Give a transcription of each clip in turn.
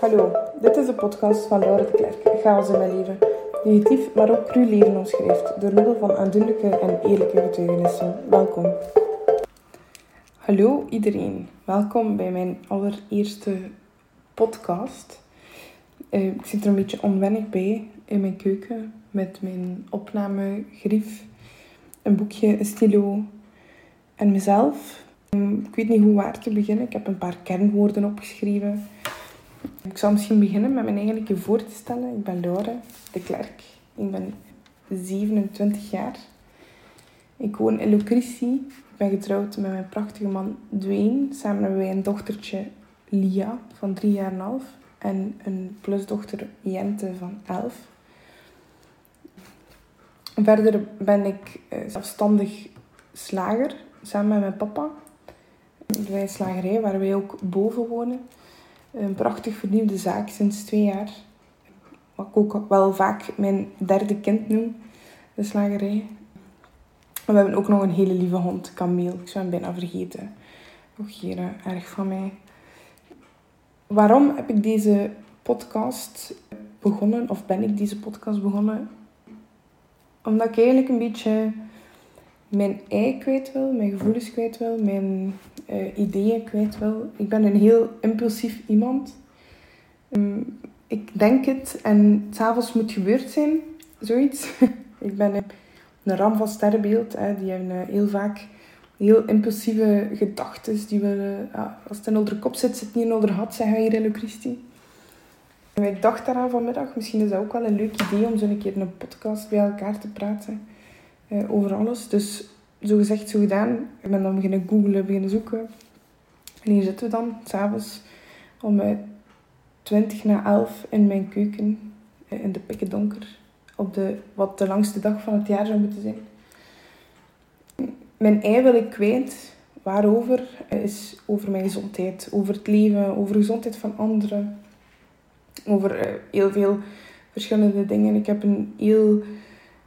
Hallo, dit is de podcast van Laura de Klerk, Chaos in mijn leven. Negatief, maar ook cru leven omschrijft door middel van aandoenlijke en eerlijke getuigenissen. Welkom. Hallo iedereen, welkom bij mijn allereerste podcast. Uh, ik zit er een beetje onwennig bij in mijn keuken met mijn opnamegrief, een boekje, een stilo en mezelf. Ik weet niet hoe waar te beginnen. Ik heb een paar kernwoorden opgeschreven. Ik zal misschien beginnen met mijn eigenlijke voor te stellen. Ik ben Laura de Klerk. Ik ben 27 jaar. Ik woon in Lucretie. Ik ben getrouwd met mijn prachtige man Dwayne. Samen hebben wij een dochtertje Lia van 3 jaar en half. En een plusdochter Jente van 11. Verder ben ik eh, zelfstandig slager samen met mijn papa. Wij slagerij waar wij ook boven wonen. Een prachtig vernieuwde zaak sinds twee jaar. Wat ik ook wel vaak mijn derde kind noem, de slagerij. En we hebben ook nog een hele lieve hond, Camille. Ik zou hem bijna vergeten. Ook hier erg van mij. Waarom heb ik deze podcast begonnen, of ben ik deze podcast begonnen? Omdat ik eigenlijk een beetje mijn ei kwijt wil, mijn gevoelens kwijt wil, mijn uh, ideeën kwijt wil. Ik ben een heel impulsief iemand. Um, ik denk het en s'avonds moet gebeurd zijn, zoiets. ik ben een ram van sterrenbeeld. Hè. Die hebben uh, heel vaak heel impulsieve gedachten. Die willen, uh, als het in onder kop zit, zit het niet in onder had, zeggen wij hier in Lucristie. Ik dacht daaraan vanmiddag, misschien is dat ook wel een leuk idee om zo een keer een podcast bij elkaar te praten uh, over alles. Dus zo gezegd, zo gedaan. Ik ben dan beginnen googlen, beginnen zoeken. En hier zitten we dan, s'avonds, om uh, 20 na 11 in mijn keuken, uh, in de pikken donker. Op de, wat de langste dag van het jaar zou moeten zijn. Mijn ei wil ik kwijt. Waarover? Is over mijn gezondheid. Over het leven, over de gezondheid van anderen. Over heel veel verschillende dingen. Ik heb een heel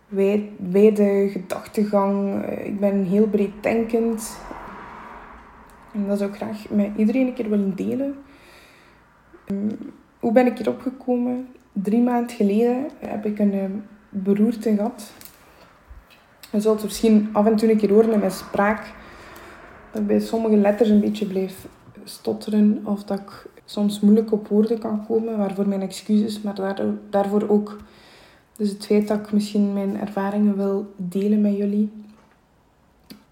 wijde gedachtegang. Eh, ik ben heel breed denkend. En dat zou ik graag met iedereen een keer willen delen. Ehm, hoe ben ik hierop gekomen? Drie maanden geleden heb ik een ehm, beroerte gehad. Je zult misschien af en toe een keer horen in mijn spraak. Dat ik bij sommige letters een beetje blijf stotteren. Of dat ik soms moeilijk op woorden kan komen. Waarvoor mijn excuses. Maar daarvoor ook dus het feit dat ik misschien mijn ervaringen wil delen met jullie.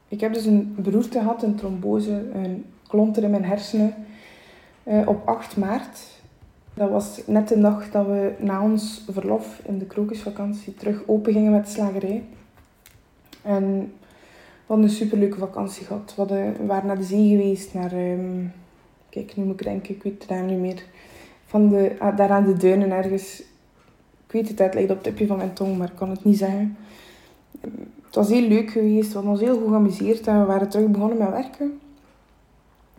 Ik heb dus een beroerte gehad, een trombose, een klont in mijn hersenen uh, op 8 maart. Dat was net de dag dat we na ons verlof in de krokusvakantie terug open gingen met de slagerij. En we hadden een superleuke vakantie gehad. We, waren naar de zee geweest, naar... Um, kijk, nu moet ik denken, ik weet het daar niet meer. Van de, ah, daar aan de duinen ergens ik weet het, het ligt op het tipje van mijn tong, maar ik kan het niet zeggen. Het was heel leuk geweest, we hadden ons heel goed geamuseerd en we waren terug begonnen met werken.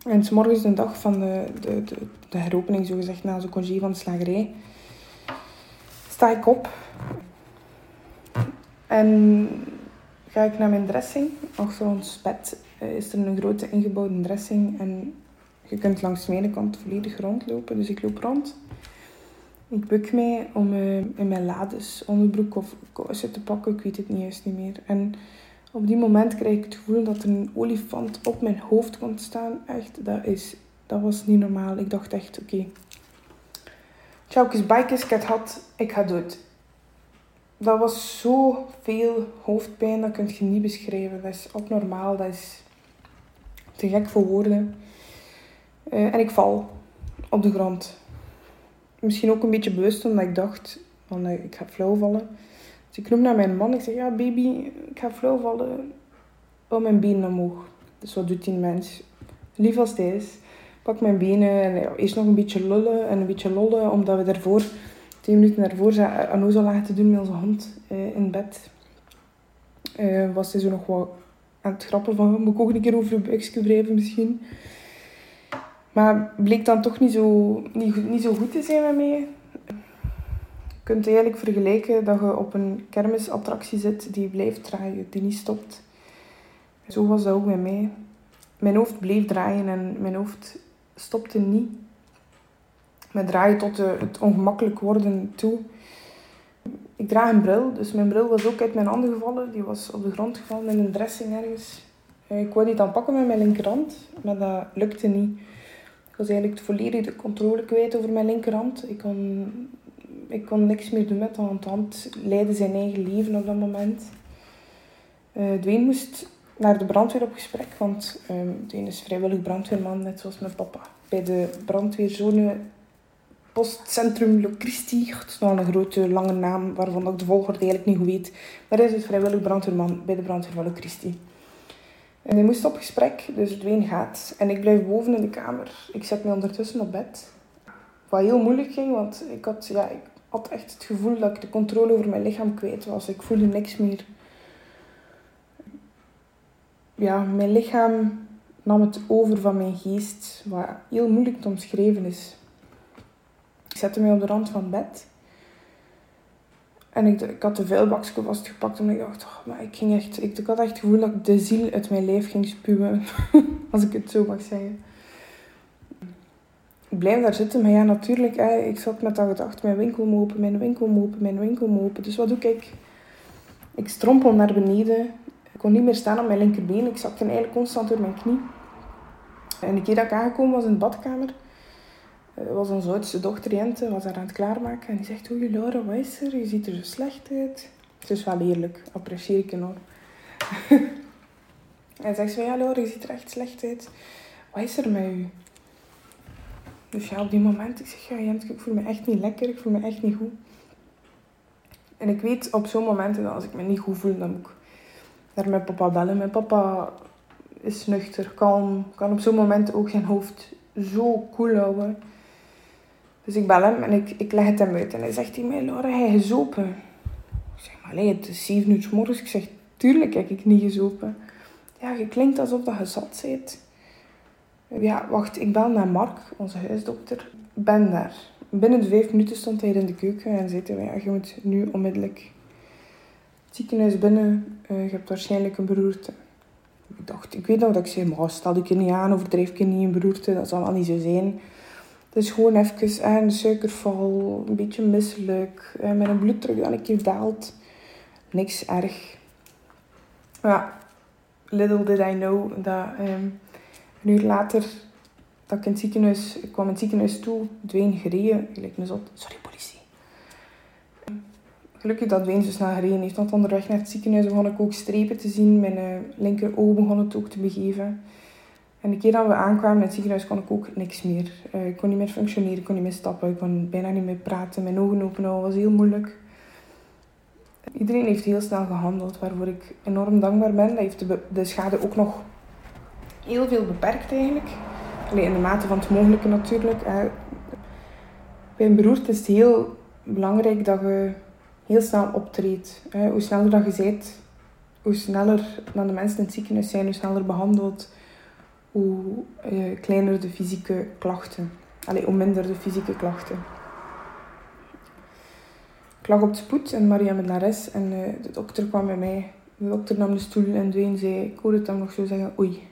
En s morgens de dag van de, de, de, de heropening, zogezegd, na zo'n congé van de slagerij, sta ik op. En ga ik naar mijn dressing. Achter ons bed is er een grote ingebouwde dressing. En je kunt langs de ene kant volledig rondlopen. Dus ik loop rond. Ik buk mij om uh, in mijn lades onderbroek of kousen te pakken. Ik weet het niet juist niet meer. En op die moment krijg ik het gevoel dat er een olifant op mijn hoofd komt staan. Echt, dat, is, dat was niet normaal. Ik dacht echt, oké. Okay. Tjaukes bikes, ik het had, ik ga dood. Dat was zo veel hoofdpijn, dat kun je niet beschrijven. Dat is abnormaal, dat is te gek voor woorden. Uh, en ik val op de grond misschien ook een beetje bewust omdat ik dacht, van, uh, ik ga flauw vallen. Dus ik noem naar mijn man. Ik zeg, ja baby, ik ga flauw vallen. Oh, mijn benen omhoog. Dus wat doet die mens? Lief als hij is. Pak mijn benen en ja, eerst nog een beetje lullen en een beetje lollen. Omdat we daarvoor, twee minuten daarvoor, zo lagen te doen met onze hond uh, in bed. Uh, was hij zo nog wat aan het grappen van, moet ik ook een keer over je buikje wrijven misschien. Maar bleek dan toch niet zo, niet, niet zo goed te zijn met mij. Je kunt eigenlijk vergelijken dat je op een kermisattractie zit die blijft draaien, die niet stopt. Zo was dat ook met mij. Mijn hoofd bleef draaien en mijn hoofd stopte niet. me draaien tot het ongemakkelijk worden toe. Ik draag een bril, dus mijn bril was ook uit mijn handen gevallen. Die was op de grond gevallen in een dressing ergens. Eh, ik wou die dan pakken met mijn linkerhand, maar dat lukte niet. Was eigenlijk volledig de controle kwijt over mijn linkerhand. Ik kon, ik kon niks meer doen met de hand. De leidde zijn eigen leven op dat moment. Uh, moest naar de brandweer op gesprek, want um, Dwayne is vrijwillig brandweerman, net zoals mijn papa. Bij de brandweerzone postcentrum Locristi. Het is nog een grote, lange naam waarvan ik de volgorde eigenlijk niet goed weet. Maar hij is dus vrijwillig brandweerman bij de brandweer van Locristi. En hij moest op gesprek, dus Dwayne gaat. En ik blijf boven in de kamer. Ik zet me ondertussen op bed. Wat heel moeilijk ging, want ik had, ja, ik had echt het gevoel dat ik de controle over mijn lichaam kwijt was. Ik voelde niks meer. Ja, mijn lichaam nam het over van mijn geest, wat heel moeilijk te omschrijven is. Ik zette mij op de rand van bed. En ik, ik had de vuilbakje vastgepakt en ik dacht, oh, maar ik, ging echt, ik, had echt het gevoel dat ik de ziel uit mijn lijf ging spuwen. Als ik het zo mag zeggen. Ik blijf daar zitten, maar ja, natuurlijk, hè, ik zat met dat gedacht, mijn winkel mopen, mijn winkel mopen, mijn winkel mopen. Dus wat doe ik? Ik strompel naar beneden. Ik kon niet meer staan op mijn linkerbeen. Ik zakte eigenlijk constant door mijn knie. En de keer dat ik aangekomen was in de badkamer, was onze oudste dochter Jente was daar aan het klaarmaken. En die zegt, oei Laura, wat is er? Je ziet er zo slecht uit. Het is wel eerlijk, apprecieer ik enorm. en zegt ze, ja Laura, je ziet er echt slecht uit. Wat is er met u? Dus ja, op die moment, ik zeg, ja Jente, ik voel me echt niet lekker. Ik voel me echt niet goed. En ik weet op zo'n momenten als ik me niet goed voel, dan moet ik naar mijn papa bellen. Mijn papa is nuchter, kalm, kan op zo'n moment ook zijn hoofd zo cool houden. Dus ik bel hem en ik, ik leg het hem uit. En hij zegt hij mij, Laura, hij gezopen. Ik zeg, maar het is 7 uur morgens. Ik zeg, tuurlijk heb ik niet gezopen. Ja, je klinkt alsof dat je zat bent. Ja, wacht, ik bel naar Mark, onze huisdokter. Ben daar. Binnen de minuten stond hij in de keuken en zei hij, ja, je moet nu onmiddellijk het ziekenhuis binnen. Uh, je hebt waarschijnlijk een beroerte. Ik dacht, ik weet nog dat ik zei, maar stel ik je niet aan, overdrijf ik niet een beroerte, dat zal wel niet zo zijn. Is gewoon even eh, een suikerval, een beetje misselijk, eh, met een bloeddruk dat een keer daalt. Niks erg. Ja, little did I know dat um, een uur later dat ik in het ziekenhuis, ik kwam in het ziekenhuis toe, Dwayne gereden, gelijk me zot, sorry politie. Gelukkig dat Dwayne zo snel gereden heeft, want onderweg naar het ziekenhuis begon ik ook strepen te zien. Mijn uh, linker oog begon het ook te begeven. En de keer dat we aankwamen in het ziekenhuis kon ik ook niks meer. Uh, ik kon niet meer functioneren, ik kon niet meer stappen, ik kon bijna niet meer praten. Mijn ogen open houden was heel moeilijk. Iedereen heeft heel snel gehandeld, waarvoor ik enorm dankbaar ben. Dat heeft de, de schade ook nog heel veel beperkt eigenlijk. Alleen in de mate van het mogelijke natuurlijk. Bij een beroerte is het heel belangrijk dat je heel snel optreedt. Uh, hoe sneller dat je bent, hoe sneller dan de mensen in het ziekenhuis zijn, hoe sneller behandeld hoe uh, kleiner de fysieke klachten. Allee, hoe minder de fysieke klachten. Ik lag op het spoed en Maria met Lares en uh, de dokter kwam bij mij. De dokter nam de stoel en Dwayne zei, ik hoorde het hem nog zo zeggen, oei.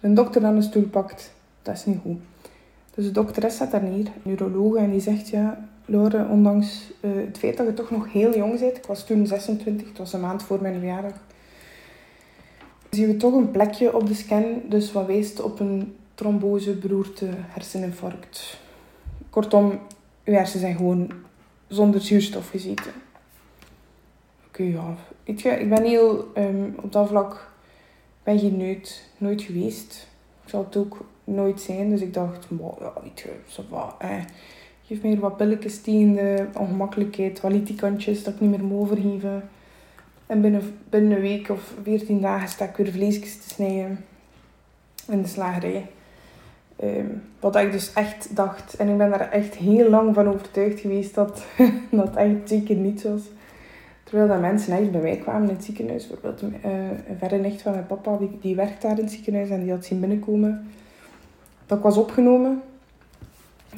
Een dokter dan de stoel pakt, dat is niet goed. Dus de dokteres zat daar neer, neurologe, en die zegt, ja, Laure, ondanks uh, het feit dat je toch nog heel jong bent, ik was toen 26, het was een maand voor mijn verjaardag, zien we toch een plekje op de scan, dus wat wijst op een trombose, beroerte, herseninfarct. Kortom, uw hersenen zijn gewoon zonder zuurstof gezeten. Oké, ja. Weet je, ik ben heel, um, op dat vlak, ben je nooit, geweest. Ik zal het ook nooit zijn, dus ik dacht, ja, weet je, zo wat, eh. Geef me wat pilletjes tegen de ongemakkelijkheid, wat litikantjes dat ik niet meer moet overgeven. En binnen, binnen een week of veertien dagen sta ik weer vleesjes te snijden in de slagerij. Um, wat ik dus echt dacht, en ik ben daar echt heel lang van overtuigd geweest dat dat echt zeker niet was. Terwijl dat mensen echt bij mij kwamen in het ziekenhuis. Bijvoorbeeld uh, een verre nicht van mijn papa, die, die werkt daar in het ziekenhuis en die had zien binnenkomen. Dat ik was opgenomen,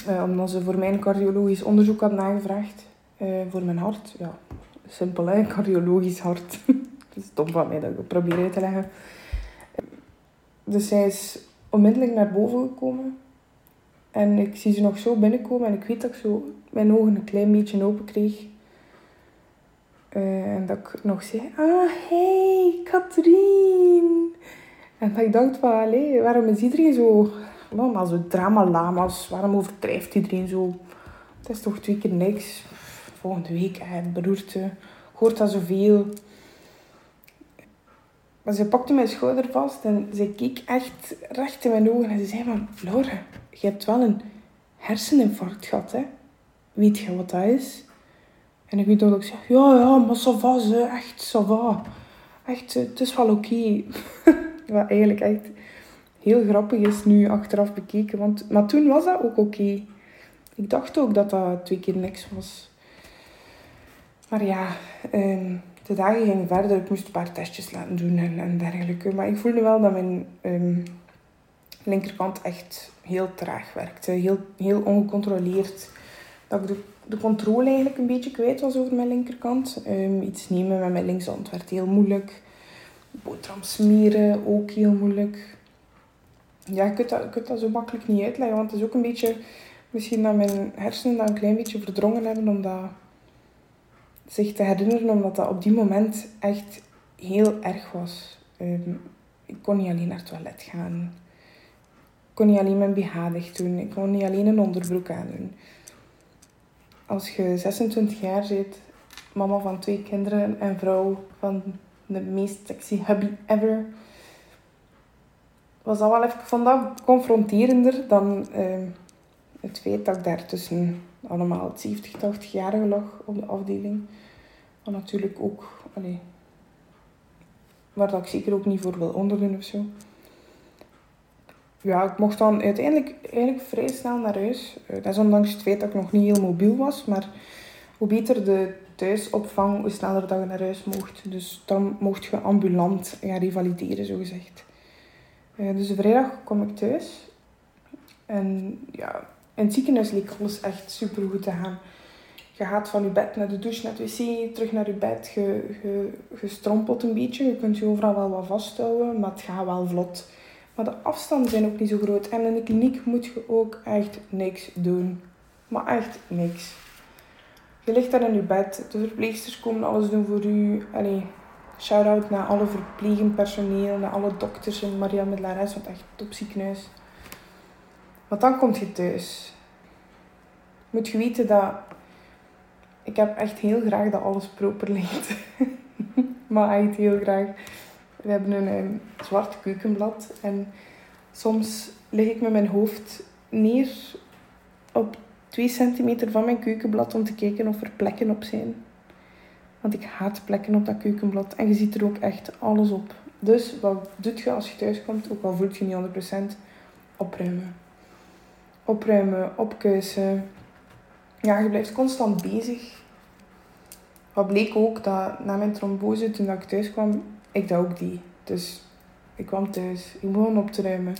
uh, omdat ze voor mij een cardiologisch onderzoek hadden aangevraagd. Uh, voor mijn hart, ja, simpel, hè? cardiologisch hart. Het is dom van mij dat ik probeer uit te leggen. Dus zij is onmiddellijk naar boven gekomen. En ik zie ze nog zo binnenkomen en ik weet dat ik zo mijn ogen een klein beetje open kreeg. Eh, en dat ik nog zei, ah, hey, Katrien. En dat ik dacht van, allee, waarom is iedereen zo... Maar zo drama-lama's, waarom overdrijft iedereen zo? Het is toch twee keer niks. Volgende week, beroerte. Hoort dat zoveel. Maar ze pakte mijn schouder vast en ze keek echt recht in mijn ogen. En ze zei van, Laura, je hebt wel een herseninfarct gehad, hè? Weet je wat dat is? En ik weet dat ik zeg, ja, ja, maar ça va, ze, echt, ça va. Echt, het is wel oké. Wat eigenlijk echt heel grappig is nu achteraf bekeken. Want, maar toen was dat ook oké. Ik dacht ook dat dat twee keer niks was. Maar ja, ehm, de dagen gingen verder. Ik moest een paar testjes laten doen en, dergelijke. Maar ik voelde wel dat mijn ehm, linkerkant echt heel traag werkte. Heel, heel ongecontroleerd. Dat ik de, de controle eigenlijk een beetje kwijt was over mijn linkerkant. Um, iets nemen met mijn linkshand werd heel moeilijk. Boterham smeren, ook heel moeilijk. Ja, ik kunt, dat, je dat zo makkelijk niet uitleggen. Want het is ook een beetje... Misschien dat mijn hersenen dat een klein beetje verdrongen hebben. Omdat zich te herinneren. Omdat dat op die moment echt heel erg was. Ehm, ik kon niet alleen naar het toilet gaan. Ik kon niet alleen mijn BH doen. Ik kon niet alleen een onderbroek aandoen. Als je 26 jaar bent, mama van twee kinderen en vrouw van de meest sexy hubby ever, was dat wel even, dat confronterender dan ehm, het feit dat ik daar tussen allemaal 70, 80-jarigen lag op de afdeling. Wat natuurlijk ook, allee, waar dat ik zeker ook niet voor wil onderdoen of zo. Ja, ik mocht dan uiteindelijk eigenlijk vrij snel naar huis. Uh, dat is ondanks het feit dat ik nog niet heel mobiel was, maar hoe beter de thuisopvang, hoe sneller dat je naar huis mocht. Dus dan mocht je ambulant gaan revalideren, zo gezegd. Uh, dus vrijdag kom ik thuis. En ja, in het ziekenhuis leek alles echt super goed te gaan. Je gaat van je bed naar de douche, naar het wc, terug naar je bed. Je, je, strompelt een beetje. Je kunt je overal wel wat vasthouden, maar het gaat wel vlot. Maar de afstanden zijn ook niet zo groot. En in de kliniek moet je ook echt niks doen. Maar echt niks. Je ligt daar in je bed. De verpleegsters komen alles doen voor u. Shout-out naar alle verplegend personeel, naar alle dokters in Maria Medlares, want echt top ziekenhuis. Want dan komt je thuis. Moet je weten dat ik heb echt heel graag dat alles proper ligt. maar echt heel graag. We hebben een, zwart keukenblad en soms lig ik met mijn hoofd neer op 2 centimeter van mijn keukenblad om te kijken of er plekken op zijn. Want ik haat plekken op dat keukenblad en je ziet er ook echt alles op. Dus wat doet je als je thuis komt, ook al voelt je niet 100%, opruimen. Opruimen, opkuisen. Ja, je blijft constant bezig. Wat bleek ook, dat na mijn trombose, toen ik thuis kwam, ik dat ook die. Dus ik kwam thuis, ik begon op te ruimen.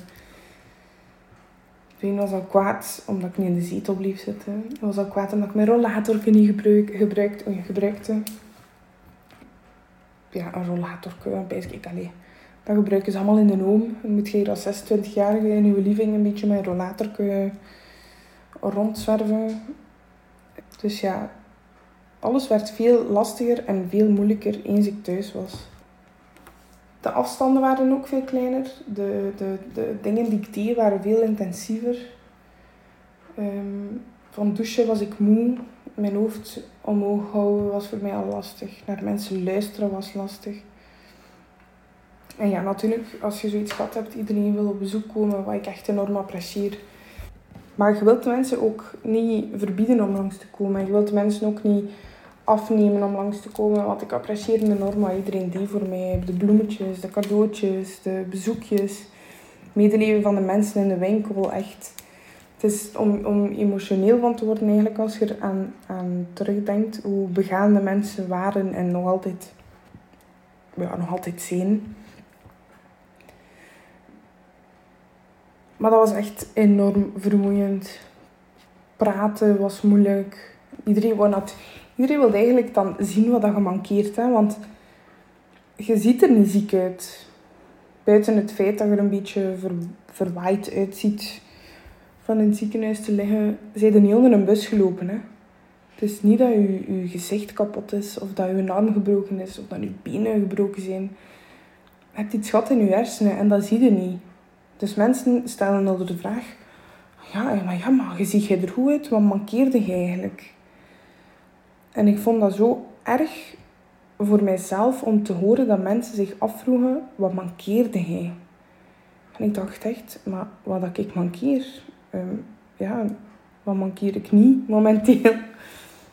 Toen was al kwaad omdat ik niet in de zetel bleef zitten. Ik was al kwaad omdat ik mijn rollator niet gebruik, gebruikt, gebruikte. Ja, een rollator, ik alleen. Dat gebruiken ze allemaal in de oom. Dan moet je hier als 26-jarige in je living een beetje met een rollator rondzwerven. Dus ja, alles werd veel lastiger en veel moeilijker eens ik thuis was. De afstanden waren ook veel kleiner. De, de, de dingen die ik deed waren veel intensiever. Um, van douchen was ik moe. Mijn hoofd omhoog houden was voor mij al lastig. Naar mensen luisteren was lastig. En ja, natuurlijk, als je zoiets gehad hebt, iedereen wil op bezoek komen, wat ik echt enorm apprecieer. Maar je wilt de mensen ook niet verbieden om langs te komen. Je wilt de mensen ook niet afnemen om langs te komen. Want ik apprecieer enorm wat iedereen deed voor mij. De bloemetjes, de cadeautjes, de bezoekjes. Medeleven van de mensen in de winkel. Echt. Het is om, om emotioneel van te worden eigenlijk als je er aan, aan terugdenkt. Hoe begaan de mensen waren en nog altijd, ja, nog altijd zijn. Maar dat was echt enorm vermoeiend. Praten was moeilijk. Iedereen wou, dat, Iedereen wil eigenlijk dan zien wat je mankeert. Hè? Want je ziet er niet ziek uit. Buiten het feit dat je er een beetje ver, verwaaid uitziet van in het ziekenhuis te liggen, zijn er niet onder een bus gelopen. Hè? Het is niet dat je, je gezicht kapot is, of dat je arm gebroken is, of dat je benen gebroken zijn. Je hebt iets gehad in je hersenen en dat zie je niet. Dus mensen stellen dan de vraag: ja, maar ja, maar je ziet je er goed uit, wat mankeerde je eigenlijk? En ik vond dat zo erg voor mijzelf om te horen dat mensen zich afvroegen: wat mankeerde hij? En ik dacht echt, maar wat dat ik mankeer, ehm, ja, wat mankeer ik niet momenteel?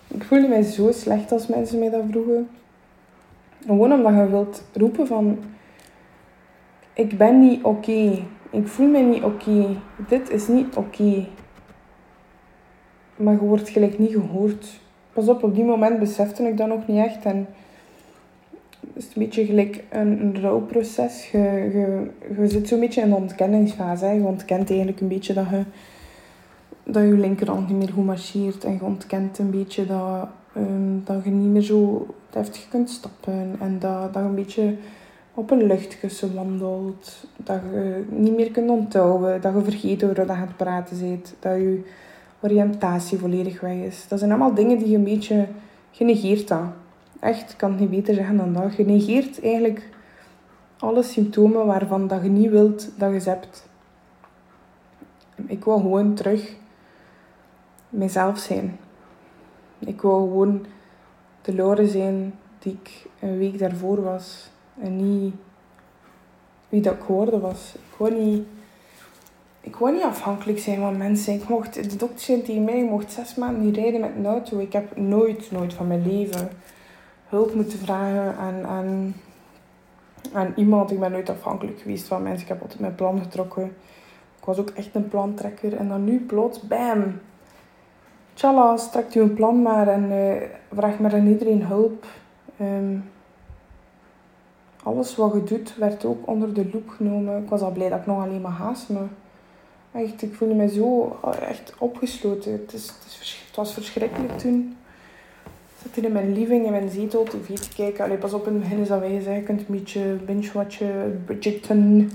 Ik voelde mij zo slecht als mensen mij dat vroegen. Gewoon omdat je wilt roepen van, ik ben niet oké. Ik voel me niet oké. Dit is niet oké. Maar je wordt gelijk niet gehoord. Pas op, op die moment besefte ik dat nog niet echt. En het is een beetje gelijk een, een rouwproces. Je, je, je zit zo'n beetje in de ontkenningsfase. Je ontkent eigenlijk een beetje dat je, dat je linkerhand niet meer goed marcheert. En je ontkent een beetje dat, um, dat je niet meer zo deftig kunt stappen. En dat, dat je een beetje op een luchtkussen wandelt. Dat je niet meer kunt onthouden. Dat je vergeet over wat je aan het praten bent. Dat je oriëntatie volledig weg is. Dat zijn allemaal dingen die je een beetje genegeerd hebt. Echt, ik kan het niet beter zeggen dan dat. Je negeert eigenlijk alle symptomen waarvan dat je niet wilt dat je ze hebt. Ik wil gewoon terug mezelf zijn. Ik wil gewoon de Lore zijn die ik een week daarvoor was. En niet wie dat ik geworden was. Ik wou niet, ik wou niet afhankelijk zijn van mensen. Ik mocht, de dokter zei tegen mij, ik mocht zes maanden niet rijden met een auto. Ik heb nooit, nooit van mijn leven hulp moeten vragen aan, aan, aan iemand. Ik ben nooit afhankelijk geweest van mensen. Ik heb altijd mijn plan getrokken. Ik was ook echt een plantrekker. En dan nu plots, bam. Tjalla, strekt u een plan maar en uh, vraag maar aan iedereen hulp. Um, alles wat je doet werd ook onder de loep genomen. Ik was al blij dat ik nog alleen maar haast me. Echt, ik voelde me zo eh, echt opgesloten. Het, is, het, was verschrikkelijk toen. Ik zat hier in mijn living, in mijn zetel, tv te kijken. Allee, pas op, in het begin is dat wij Je kunt een beetje binge-watchen, Bridgerton.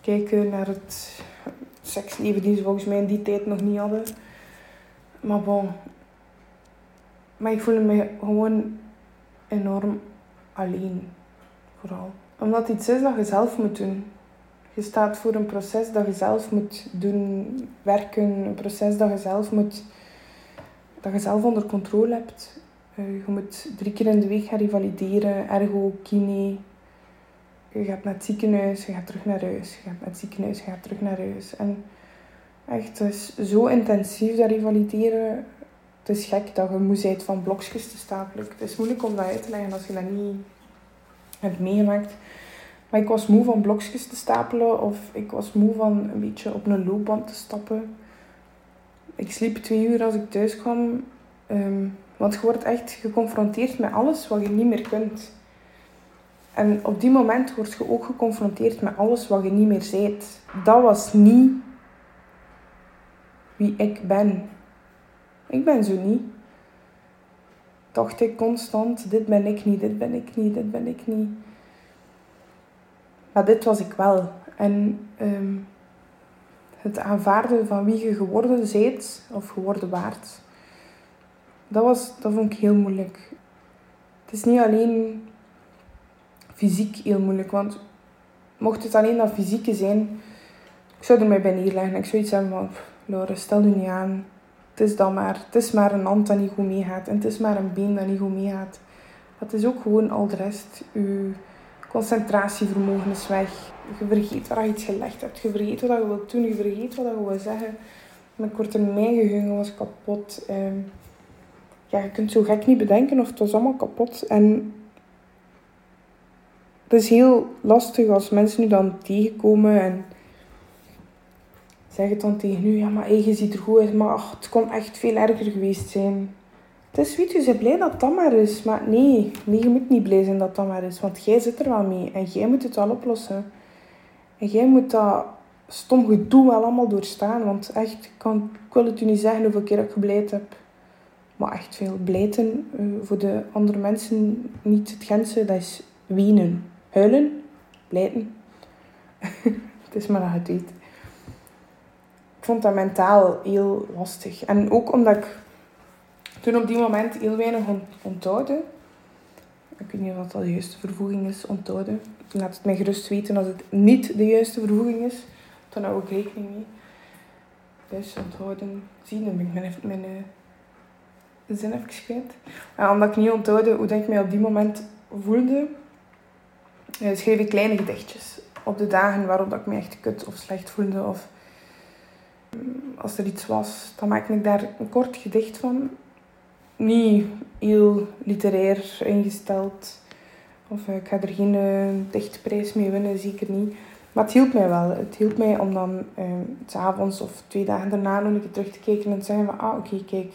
Kijken naar het seksleven die ze volgens mij in die tijd nog niet hadden. Maar bon. Maar ik voelde me gewoon enorm alleen vooral. Omdat iets is dat je zelf moet doen. Je staat voor een proces dat je zelf moet doen werken. Een proces dat je zelf moet... Dat je zelf onder controle hebt. Uh, je moet drie keer in de week gaan revalideren. Ergo, kine. Je gaat naar het ziekenhuis, je gaat terug naar huis. Je gaat naar het ziekenhuis, je gaat terug naar huis. En echt, het is zo intensief dat revalideren. Het is gek dat je moe bent van blokjes te stapelen. Het is moeilijk om dat uit te leggen als je dat niet heb meegemaakt. Maar ik was moe van blokjes te stapelen of ik was moe van een beetje op een loopband te stappen. Ik sliep twee uur als ik thuis kwam. Ehm, want je wordt echt geconfronteerd met alles wat je niet meer kunt. En op die moment word je ook geconfronteerd met alles wat je niet meer zijt. Dat was niet wie ik ben. Ik ben zo niet dacht ik constant, dit ben ik niet, dit ben ik niet, dit ben ik niet. Maar dit was ik wel. En ehm, het aanvaarden van wie je geworden zijt of geworden waard, dat, was, dat vond ik heel moeilijk. Het is niet alleen fysiek heel moeilijk, want mocht het alleen dat fysieke zijn, ik zou er mij bij neerleggen. Ik zou iets zeggen van, Laura, stel je niet aan het is dan maar. Het is maar een hand dat niet goed meegaat. En het is maar een been dat niet goed meegaat. Dat is ook gewoon al de rest. Je concentratievermogen is weg. Je vergeet waar je iets gelegd hebt. Je vergeet wat je wilt doen. Je vergeet wat je wil zeggen. Mijn korte geheugen was kapot. Ehm, ja, je kunt zo gek niet bedenken of het was allemaal kapot. En het is heel lastig als mensen nu dan tegenkomen en zeg het dan tegen u, ja, maar je ziet er goed uit, maar ach, het kon echt veel erger geweest zijn. Het is, weet je, ze blij dat dat maar is. Maar nee, nee, je moet niet blij zijn dat dat maar is. Want jij zit er wel mee. En jij moet het wel oplossen. En jij moet dat stom gedoe wel allemaal doorstaan. Want echt, ik, kan, ik wil het u niet zeggen hoeveel keer ik gebleid heb. Maar echt veel. Blijten, uh, voor de andere mensen niet het Gentse, dat is wenen. Huilen, blijten. het is maar dat het weet. Ik vond dat mentaal heel lastig. En ook omdat ik toen op die moment heel weinig onthouden. Ik weet niet of dat de juiste vervoeging is, onthouden. Laat het mij gerust weten als het niet de juiste vervoeging is. Dan hou ik rekening mee. Dus onthouden. Zien, dan ben ik mijn, mijn, uh, zin even kwijt. Omdat ik niet onthouden hoe ik mij op die moment voelde, uh, schreef ik kleine gedichtjes. Op de dagen waarop ik me echt kut of slecht voelde. Of als er iets was, dan maakte ik daar een kort gedicht van niet heel literair ingesteld. Of eh, ik ga er geen uh, dichtprijs mee winnen, zeker niet. Maar het hielp mij wel. Het hielp mij om dan s avonds of twee dagen daarna nog een keer terug te kijken en te zeggen van, ah oké, kijk.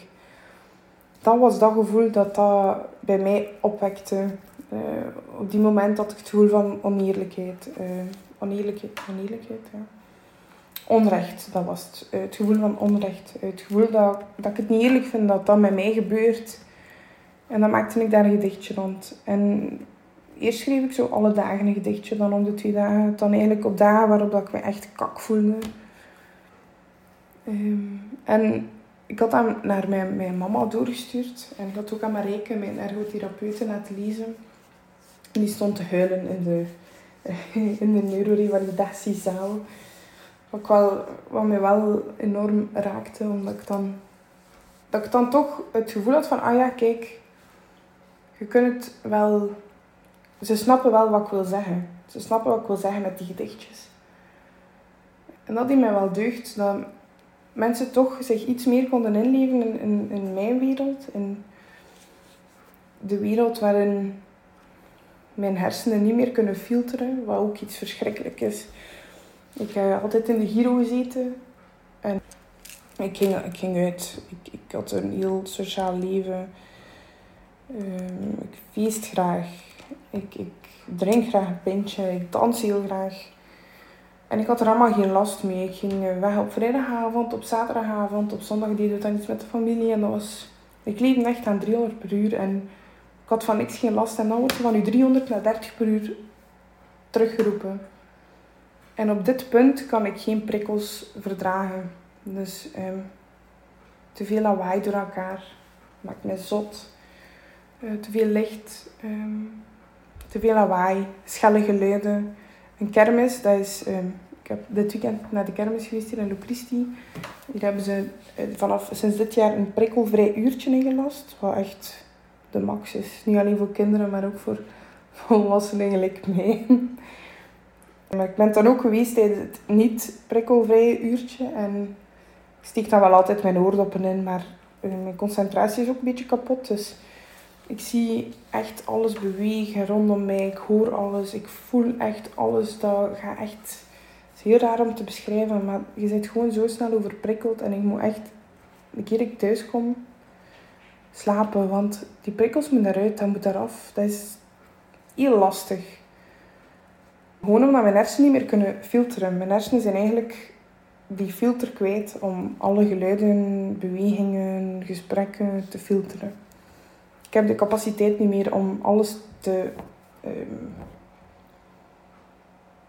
Dat was dat gevoel dat dat bij mij opwekte. Op die moment had ik het gevoel van oneerlijkheid. oneerlijkheid, oneerlijkheid, ja onrecht, dat was het. Eh, het gevoel van onrecht. Eh, het gevoel dat, dat ik het niet eerlijk vind dat dat met mij gebeurt. En dan maakte ik daar een gedichtje rond. En eerst schreef ik zo alle dagen een gedichtje, dan om de twee dagen. Dan eigenlijk op dagen waarop dat ik me echt kak voelde. Ehm, en ik had dat naar mijn, mijn mama doorgestuurd. En ik had ook aan Marijke, mijn ergotherapeute, laten lezen. En die stond te huilen in de, in de neurorevalidatiezaal. Wat, wel, wat mij wel enorm raakte, omdat ik dan, dat ik dan toch het gevoel had van, ah ja, kijk, je kunt het wel... Ze snappen wel wat ik wil zeggen. Ze snappen wat ik wil zeggen met die gedichtjes. En dat die mij wel deugd, dat mensen toch zich iets meer konden inleven in, in, in mijn wereld. In de wereld waarin mijn hersenen niet meer kunnen filteren, wat ook iets verschrikkelijk is. Ik heb altijd in de Giro gezeten. En ik ging, ik ging uit. Ik, ik had een heel sociaal leven. Um, ik feest graag. Ik, ik drink graag een pintje. Ik dans heel graag. En ik had er allemaal geen last mee. Ik ging eh, weg op vrijdagavond, op zaterdagavond, op zondag deed ik dan iets met de familie. En dat was... Ik leefde echt aan 300 per uur. En ik had van niks geen last. En dan wordt van nu 300 naar 30 per uur teruggeroepen. En op dit punt kan ik geen prikkels verdragen. Dus um, te veel lawaai door elkaar maakt me zot. Uh, te veel licht, um, te veel lawaai, schelle geluiden. Een kermis, dat is... Um, ik heb dit weekend naar de kermis geweest hier in Locristi. Hier hebben ze uh, vanaf sinds dit jaar een prikkelvrij uurtje ingelast. Wat echt de max is. Niet alleen voor kinderen, maar ook voor volwassenen gelijk mij. Maar ik ben dan ook geweest tijdens het niet prikkelvrije uurtje. En ik steek dan wel altijd mijn oordoppen in, maar eh, mijn concentratie is ook een beetje kapot. Dus ik zie echt alles bewegen rondom mij. Ik hoor alles. Ik voel echt alles. Dat gaat echt... Het is heel raar om te beschrijven, maar je zit gewoon zo snel overprikkeld. En ik moet echt, een keer ik thuis kom, slapen. Want die prikkels moeten eruit, dat moet eraf. Dat is heel lastig. Gewoon omdat mijn hersenen niet meer kunnen filteren. Mijn hersenen zijn eigenlijk die filter kwijt om alle geluiden, bewegingen, gesprekken te filteren. Ik heb de capaciteit niet meer om alles te. Um,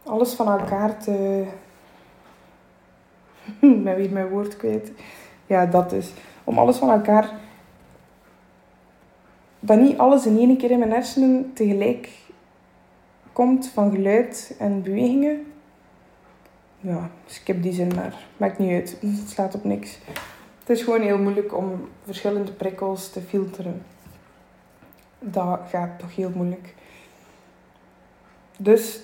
alles van elkaar te. Ik ben weer mijn woord kwijt. Ja, dat is. Om alles van elkaar. Dat niet alles in één keer in mijn hersenen tegelijk komt van geluid en bewegingen. Ja, skip die zin maar. Maakt niet uit. Het slaat op niks. Het is gewoon heel moeilijk om verschillende prikkels te filteren. Dat gaat toch heel moeilijk. Dus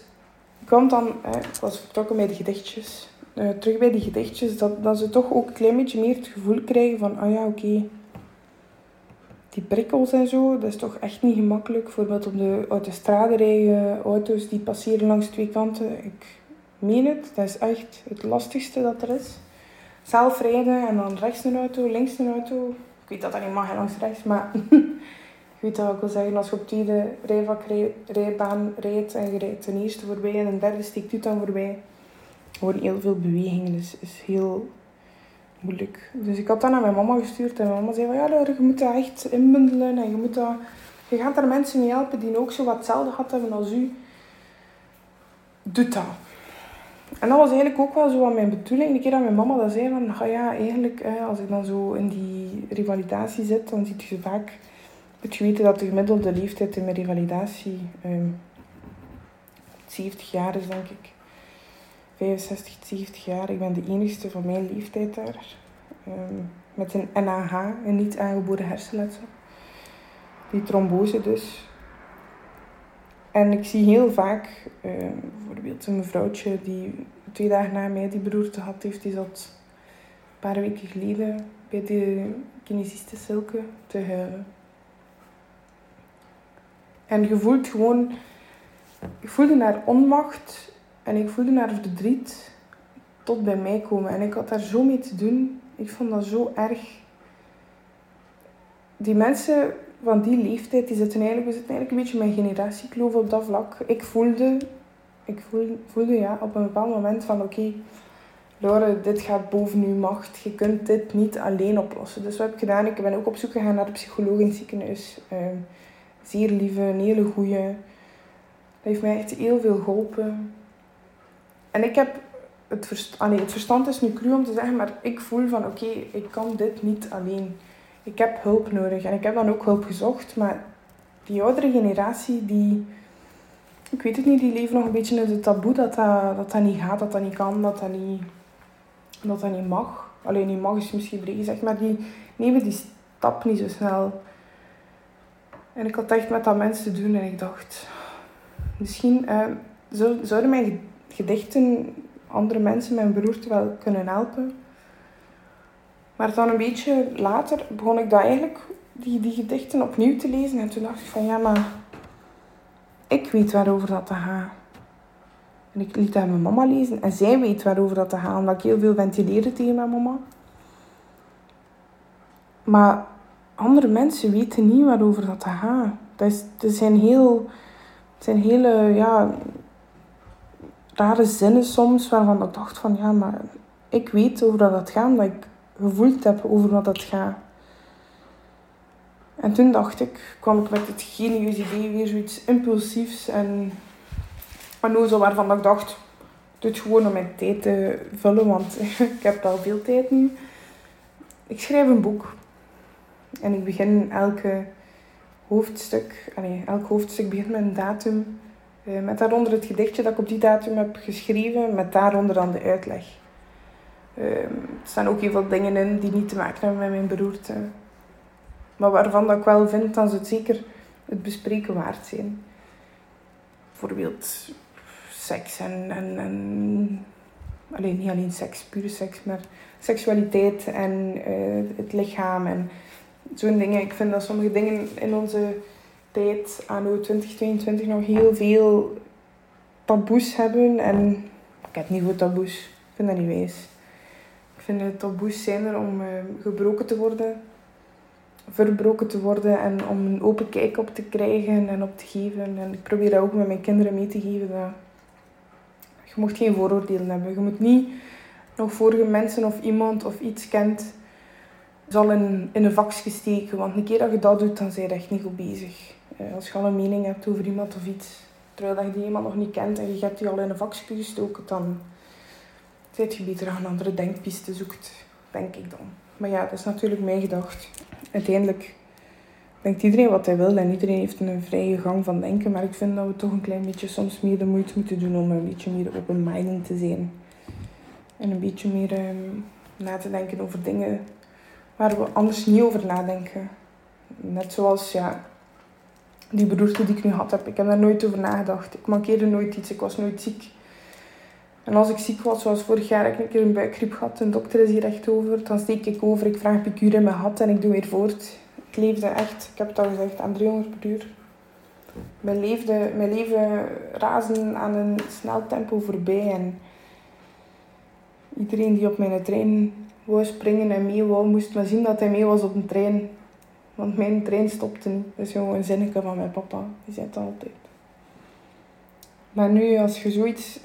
komt dan, ik was vertrokken bij de gedichtjes. Uh, terug bij die gedichtjes, dat, dat ze toch ook een klein beetje meer het gevoel krijgen van, ah ja, oké, die prikkels en zo, dat is toch echt niet gemakkelijk. Bijvoorbeeld op de autostrade rijden auto's die passeren langs twee kanten. Ik meen het, dat is echt het lastigste dat er is. Zelf rijden en dan rechts een auto, links een auto. Ik weet dat dat niet mag langs rechts, maar ik weet dat ik wil zeggen. Als je op tweede rijvak rijbaan rijdt en je rijdt ten eerste voorbij en een derde steekt u dan voorbij. Gewoon heel veel beweging, dus is heel moeilijk. Dus ik had dat naar mijn mama gestuurd en mijn mama zei van ja, je moet dat echt inbundelen en je moet dat... Je gaat daar mensen mee helpen die ook zo wat hetzelfde gehad hebben als u. Doe dat. en dat was eigenlijk ook wel zo aan mijn bedoeling. Een keer dat mijn mama dat zei van, ah ja, eigenlijk, als ik dan zo in die revalidatie zit, dan ziet je vaak, moet je dat de gemiddelde leeftijd in mijn revalidatie 70 ehm, jaar is, denk ik. 65, 70 jaar. Ik ben de enigste van mijn leeftijd daar. Ehm, met een NAH, een niet aangeboren hersenletsel. Die trombose dus. En ik zie heel vaak, uh, bijvoorbeeld een mevrouwtje die twee dagen na mij die beroerte had, heeft, die zat een paar weken geleden bij de kinesiste Silke te huilen. En je voelt gewoon, ik voelde naar onmacht en ik voelde naar verdriet tot bij mij komen. En ik had daar zo mee te doen. Ik vond dat zo erg. Die mensen van die leeftijd, die zitten eigenlijk, we zitten eigenlijk een beetje mijn generatiekloof op dat vlak. Ik voelde, ik voelde, voelde ja, op een bepaald moment van oké, okay, dit gaat boven uw macht. Je kunt dit niet alleen oplossen. Dus wat heb ik gedaan? Ik ben ook op zoek gegaan naar de psycholoog in het ziekenhuis. Ehm, zeer lieve, een hele goeie. Dat heeft mij echt heel veel geholpen. En ik heb het, verst Allee, het verstand is nu cru om te zeggen, maar ik voel van oké, ik kan dit niet alleen. Ik heb hulp nodig en ik heb dan ook hulp gezocht, maar die oudere generatie, die, ik weet het niet, die leven nog een beetje in het taboe dat dat, dat, dat niet gaat, dat dat niet kan, dat dat niet, dat dat niet mag. Alleen niet mag is misschien breed gezegd, maar die nemen die stap niet zo snel. En ik had echt met dat mensen te doen en ik dacht, misschien uh, zouden mijn gedichten andere mensen mijn beroerte wel kunnen helpen. Maar dan een beetje later begon ik dat eigenlijk, die, die gedichten opnieuw te lezen. En toen dacht ik van ja, maar ik weet waarover dat gaat. En ik liet dat mijn mama lezen. En zij weet waarover dat gaat, omdat ik heel veel ventileerde tegen mijn mama. Maar andere mensen weten niet waarover dat gaat. Dat, is, dat zijn heel... zijn hele, ja, rare zinnen soms waarvan ik dacht van ja, maar ik weet over wat het gaat, omdat ik gevoeld heb over wat het gaat. En toen dacht ik, kwam ik met het genieuws idee, weer zoiets impulsiefs en zo waarvan ik dacht, doe het gewoon om mijn tijd te vullen, want ik heb al veel tijd nu. Ik schrijf een boek en ik begin elke hoofdstuk, nee, elk hoofdstuk begint met een datum met daaronder het gedichtje dat ik op die datum heb geschreven, met daaronder dan de uitleg. Ehm, er staan ook heel veel dingen in die niet te maken hebben met mijn beroerte. Maar waarvan dat ik wel vind dat ze het zeker het bespreken waard zijn. Bijvoorbeeld seks en, en, en alleen, niet alleen seks, pure seks, maar seksualiteit en uh, het lichaam en zo'n dingen. Ik vind dat sommige dingen in onze tijd, anno 2022, nog heel veel taboes hebben. En ik heb niet voor taboes. Ik vind dat niet wijs. Ik vind het taboes zijn er om uh, gebroken te worden, verbroken te worden en om een open kijk op te krijgen en op te geven. En ik probeer dat ook met mijn kinderen mee te geven. Dat je mocht geen vooroordelen hebben. Je moet niet nog vorige mensen of iemand of iets kent zal in, in een vakje steken. Want een keer dat je dat doet, dan ben je echt niet goed bezig. Eh, als je al een mening hebt over iemand of iets, terwijl dat je die iemand nog niet kent en je hebt die al in een vakje gestoken, dan zit je beter aan een andere denkpiste zoekt, denk ik dan. Maar ja, dat is natuurlijk mijn gedacht. Uiteindelijk denkt iedereen wat hij wil en iedereen heeft een vrije gang van denken, maar ik vind dat we toch een klein beetje soms meer de moeite moeten doen om een beetje meer open-minded te zijn. En een beetje meer um, na te denken over dingen waar we anders niet over nadenken. Net zoals, ja, die beroerte die ik nu had heb. Ik heb daar nooit over nagedacht. Ik mankeerde nooit iets. Ik was nooit ziek. En als ik ziek was, zoals vorig jaar, heb ik een keer een buikgriep gehad. Een dokter is hier echt over. Dan steek ik over. Ik vraag piqûre in mijn gat en ik doe weer voort. Ik leefde echt, ik heb het al gezegd, aan 300 per uur. Mijn, leefde, mijn leven razen aan een snel tempo voorbij. En iedereen die op mijn trein wou springen en mee wou, moest maar zien dat hij mee was op een trein. Want mijn trein stopte. Dat is gewoon een zinnetje van mijn papa. Die zei het altijd. Maar nu, als je zoiets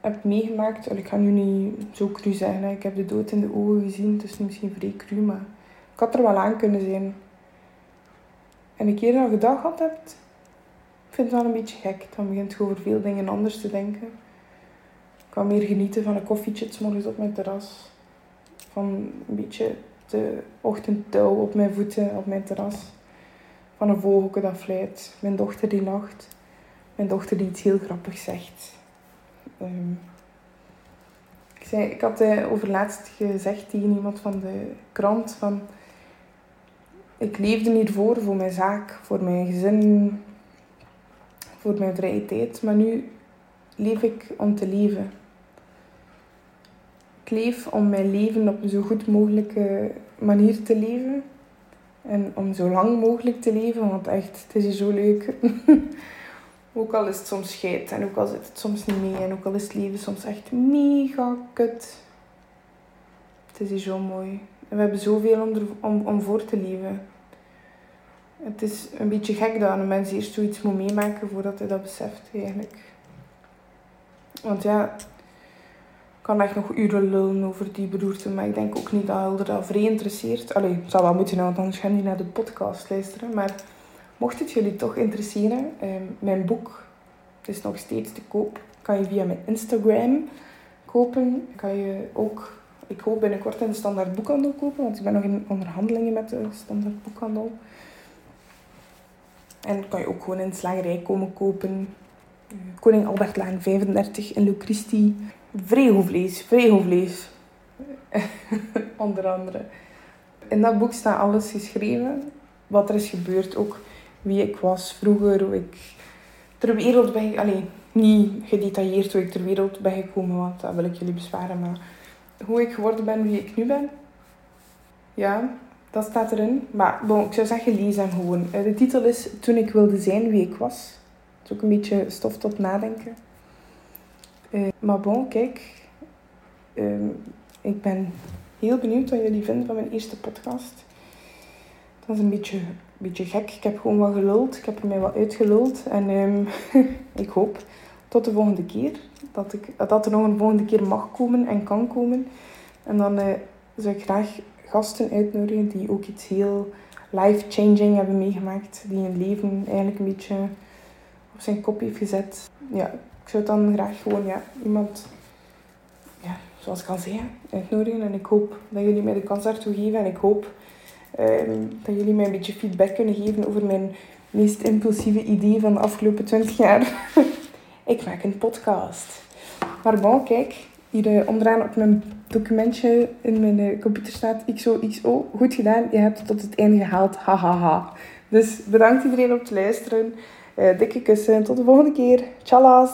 hebt meegemaakt... Ik ga nu niet zo cru zeggen. Ik heb de dood in de ogen gezien. Is misschien vrij cru, maar... Ik had er wel aan kunnen zijn. En een keer dat je dat gehad. Ik vind het wel een beetje gek. Dan begint je over veel dingen anders te denken. Ik kan meer genieten van een koffietje 's morgens op mijn terras. Van een beetje de ochtendtouw op mijn voeten op mijn terras. Van een vogelke dat fluit. Mijn dochter die lacht. Mijn dochter die iets heel grappigs zegt. Ehm, ik, zei, ik had uh, overlaatst gezegd tegen iemand van de krant van... Ik leefde hiervoor, voor mijn zaak, voor mijn gezin, voor mijn vrije tijd. Maar nu leef ik om te leven. Ik leef om mijn leven op een zo goed mogelijke manier te leven. En om zo lang mogelijk te leven, want echt, het is hier zo leuk. ook al is het soms scheid en ook al zit het soms niet mee en ook al is het leven soms echt mega kut. Het is hier zo mooi. En we hebben zoveel om, om, om voor te leven. Het is een beetje gek dat een mens eerst zoiets moet meemaken voordat hij dat beseft eigenlijk. Want ja, kan echt nog uren lullen over die beroerte, maar ik denk ook niet dat Hilde dat vrij interesseert. Allee, het zou wel moeten, want anders gaan die naar de podcast luisteren. Maar mocht het jullie toch interesseren, ehm, mijn boek is nog steeds te koop. Kan je via mijn Instagram kopen. Kan je ook, ik hoop binnenkort in de standaard boekhandel kopen, want ik ben nog in onderhandelingen met de standaard boekhandel. En kan je ook gewoon in de komen kopen. Koning Albertlaan 35 in Lucristie. Vregelvlees, vregelvlees. Onder andere. In dat boek staat alles geschreven. Wat er is gebeurd. Ook wie ik was vroeger. Hoe ik ter wereld ben... Allee, niet gedetailleerd hoe ik ter wereld ben gekomen. Want dat wil ik jullie besparen. Maar hoe ik geworden ben wie ik nu ben. Ja, dat staat erin. Maar ik zou zeggen, lees hem gewoon. Eh, de titel is Toen ik wilde zijn wie ik was. Het is ook een beetje stof tot nadenken. Uh, maar bon, kijk. Uh, ik ben heel benieuwd wat jullie vinden van mijn eerste podcast. Dat is een beetje, beetje gek. Ik heb gewoon wat geluld. Ik heb er mij wat uitgeluld. En um, ik hoop tot de volgende keer. Dat, ik, dat er nog een volgende keer mag komen en kan komen. En dan uh, zou ik graag gasten uitnodigen die ook iets heel life-changing hebben meegemaakt. Die hun leven eigenlijk een beetje op zijn kop heeft gezet. Ja, ik zou dan graag gewoon ja, iemand, ja, zoals ik al zei, uitnodigen. En ik hoop dat jullie mij de kans daartoe geven. En ik hoop ehm, dat jullie mij een beetje feedback kunnen geven over mijn meest impulsieve idee van de afgelopen 20 jaar. ik maak een podcast. Maar bon, kijk, hier uh, onderaan op mijn documentje in mijn uh, computer staat XOXO. Goed gedaan, je hebt het tot het einde gehaald. Hahaha. Ha, ha. Dus bedankt iedereen om te luisteren. Uh, dikke kussen. Tot de volgende keer. Tjallas.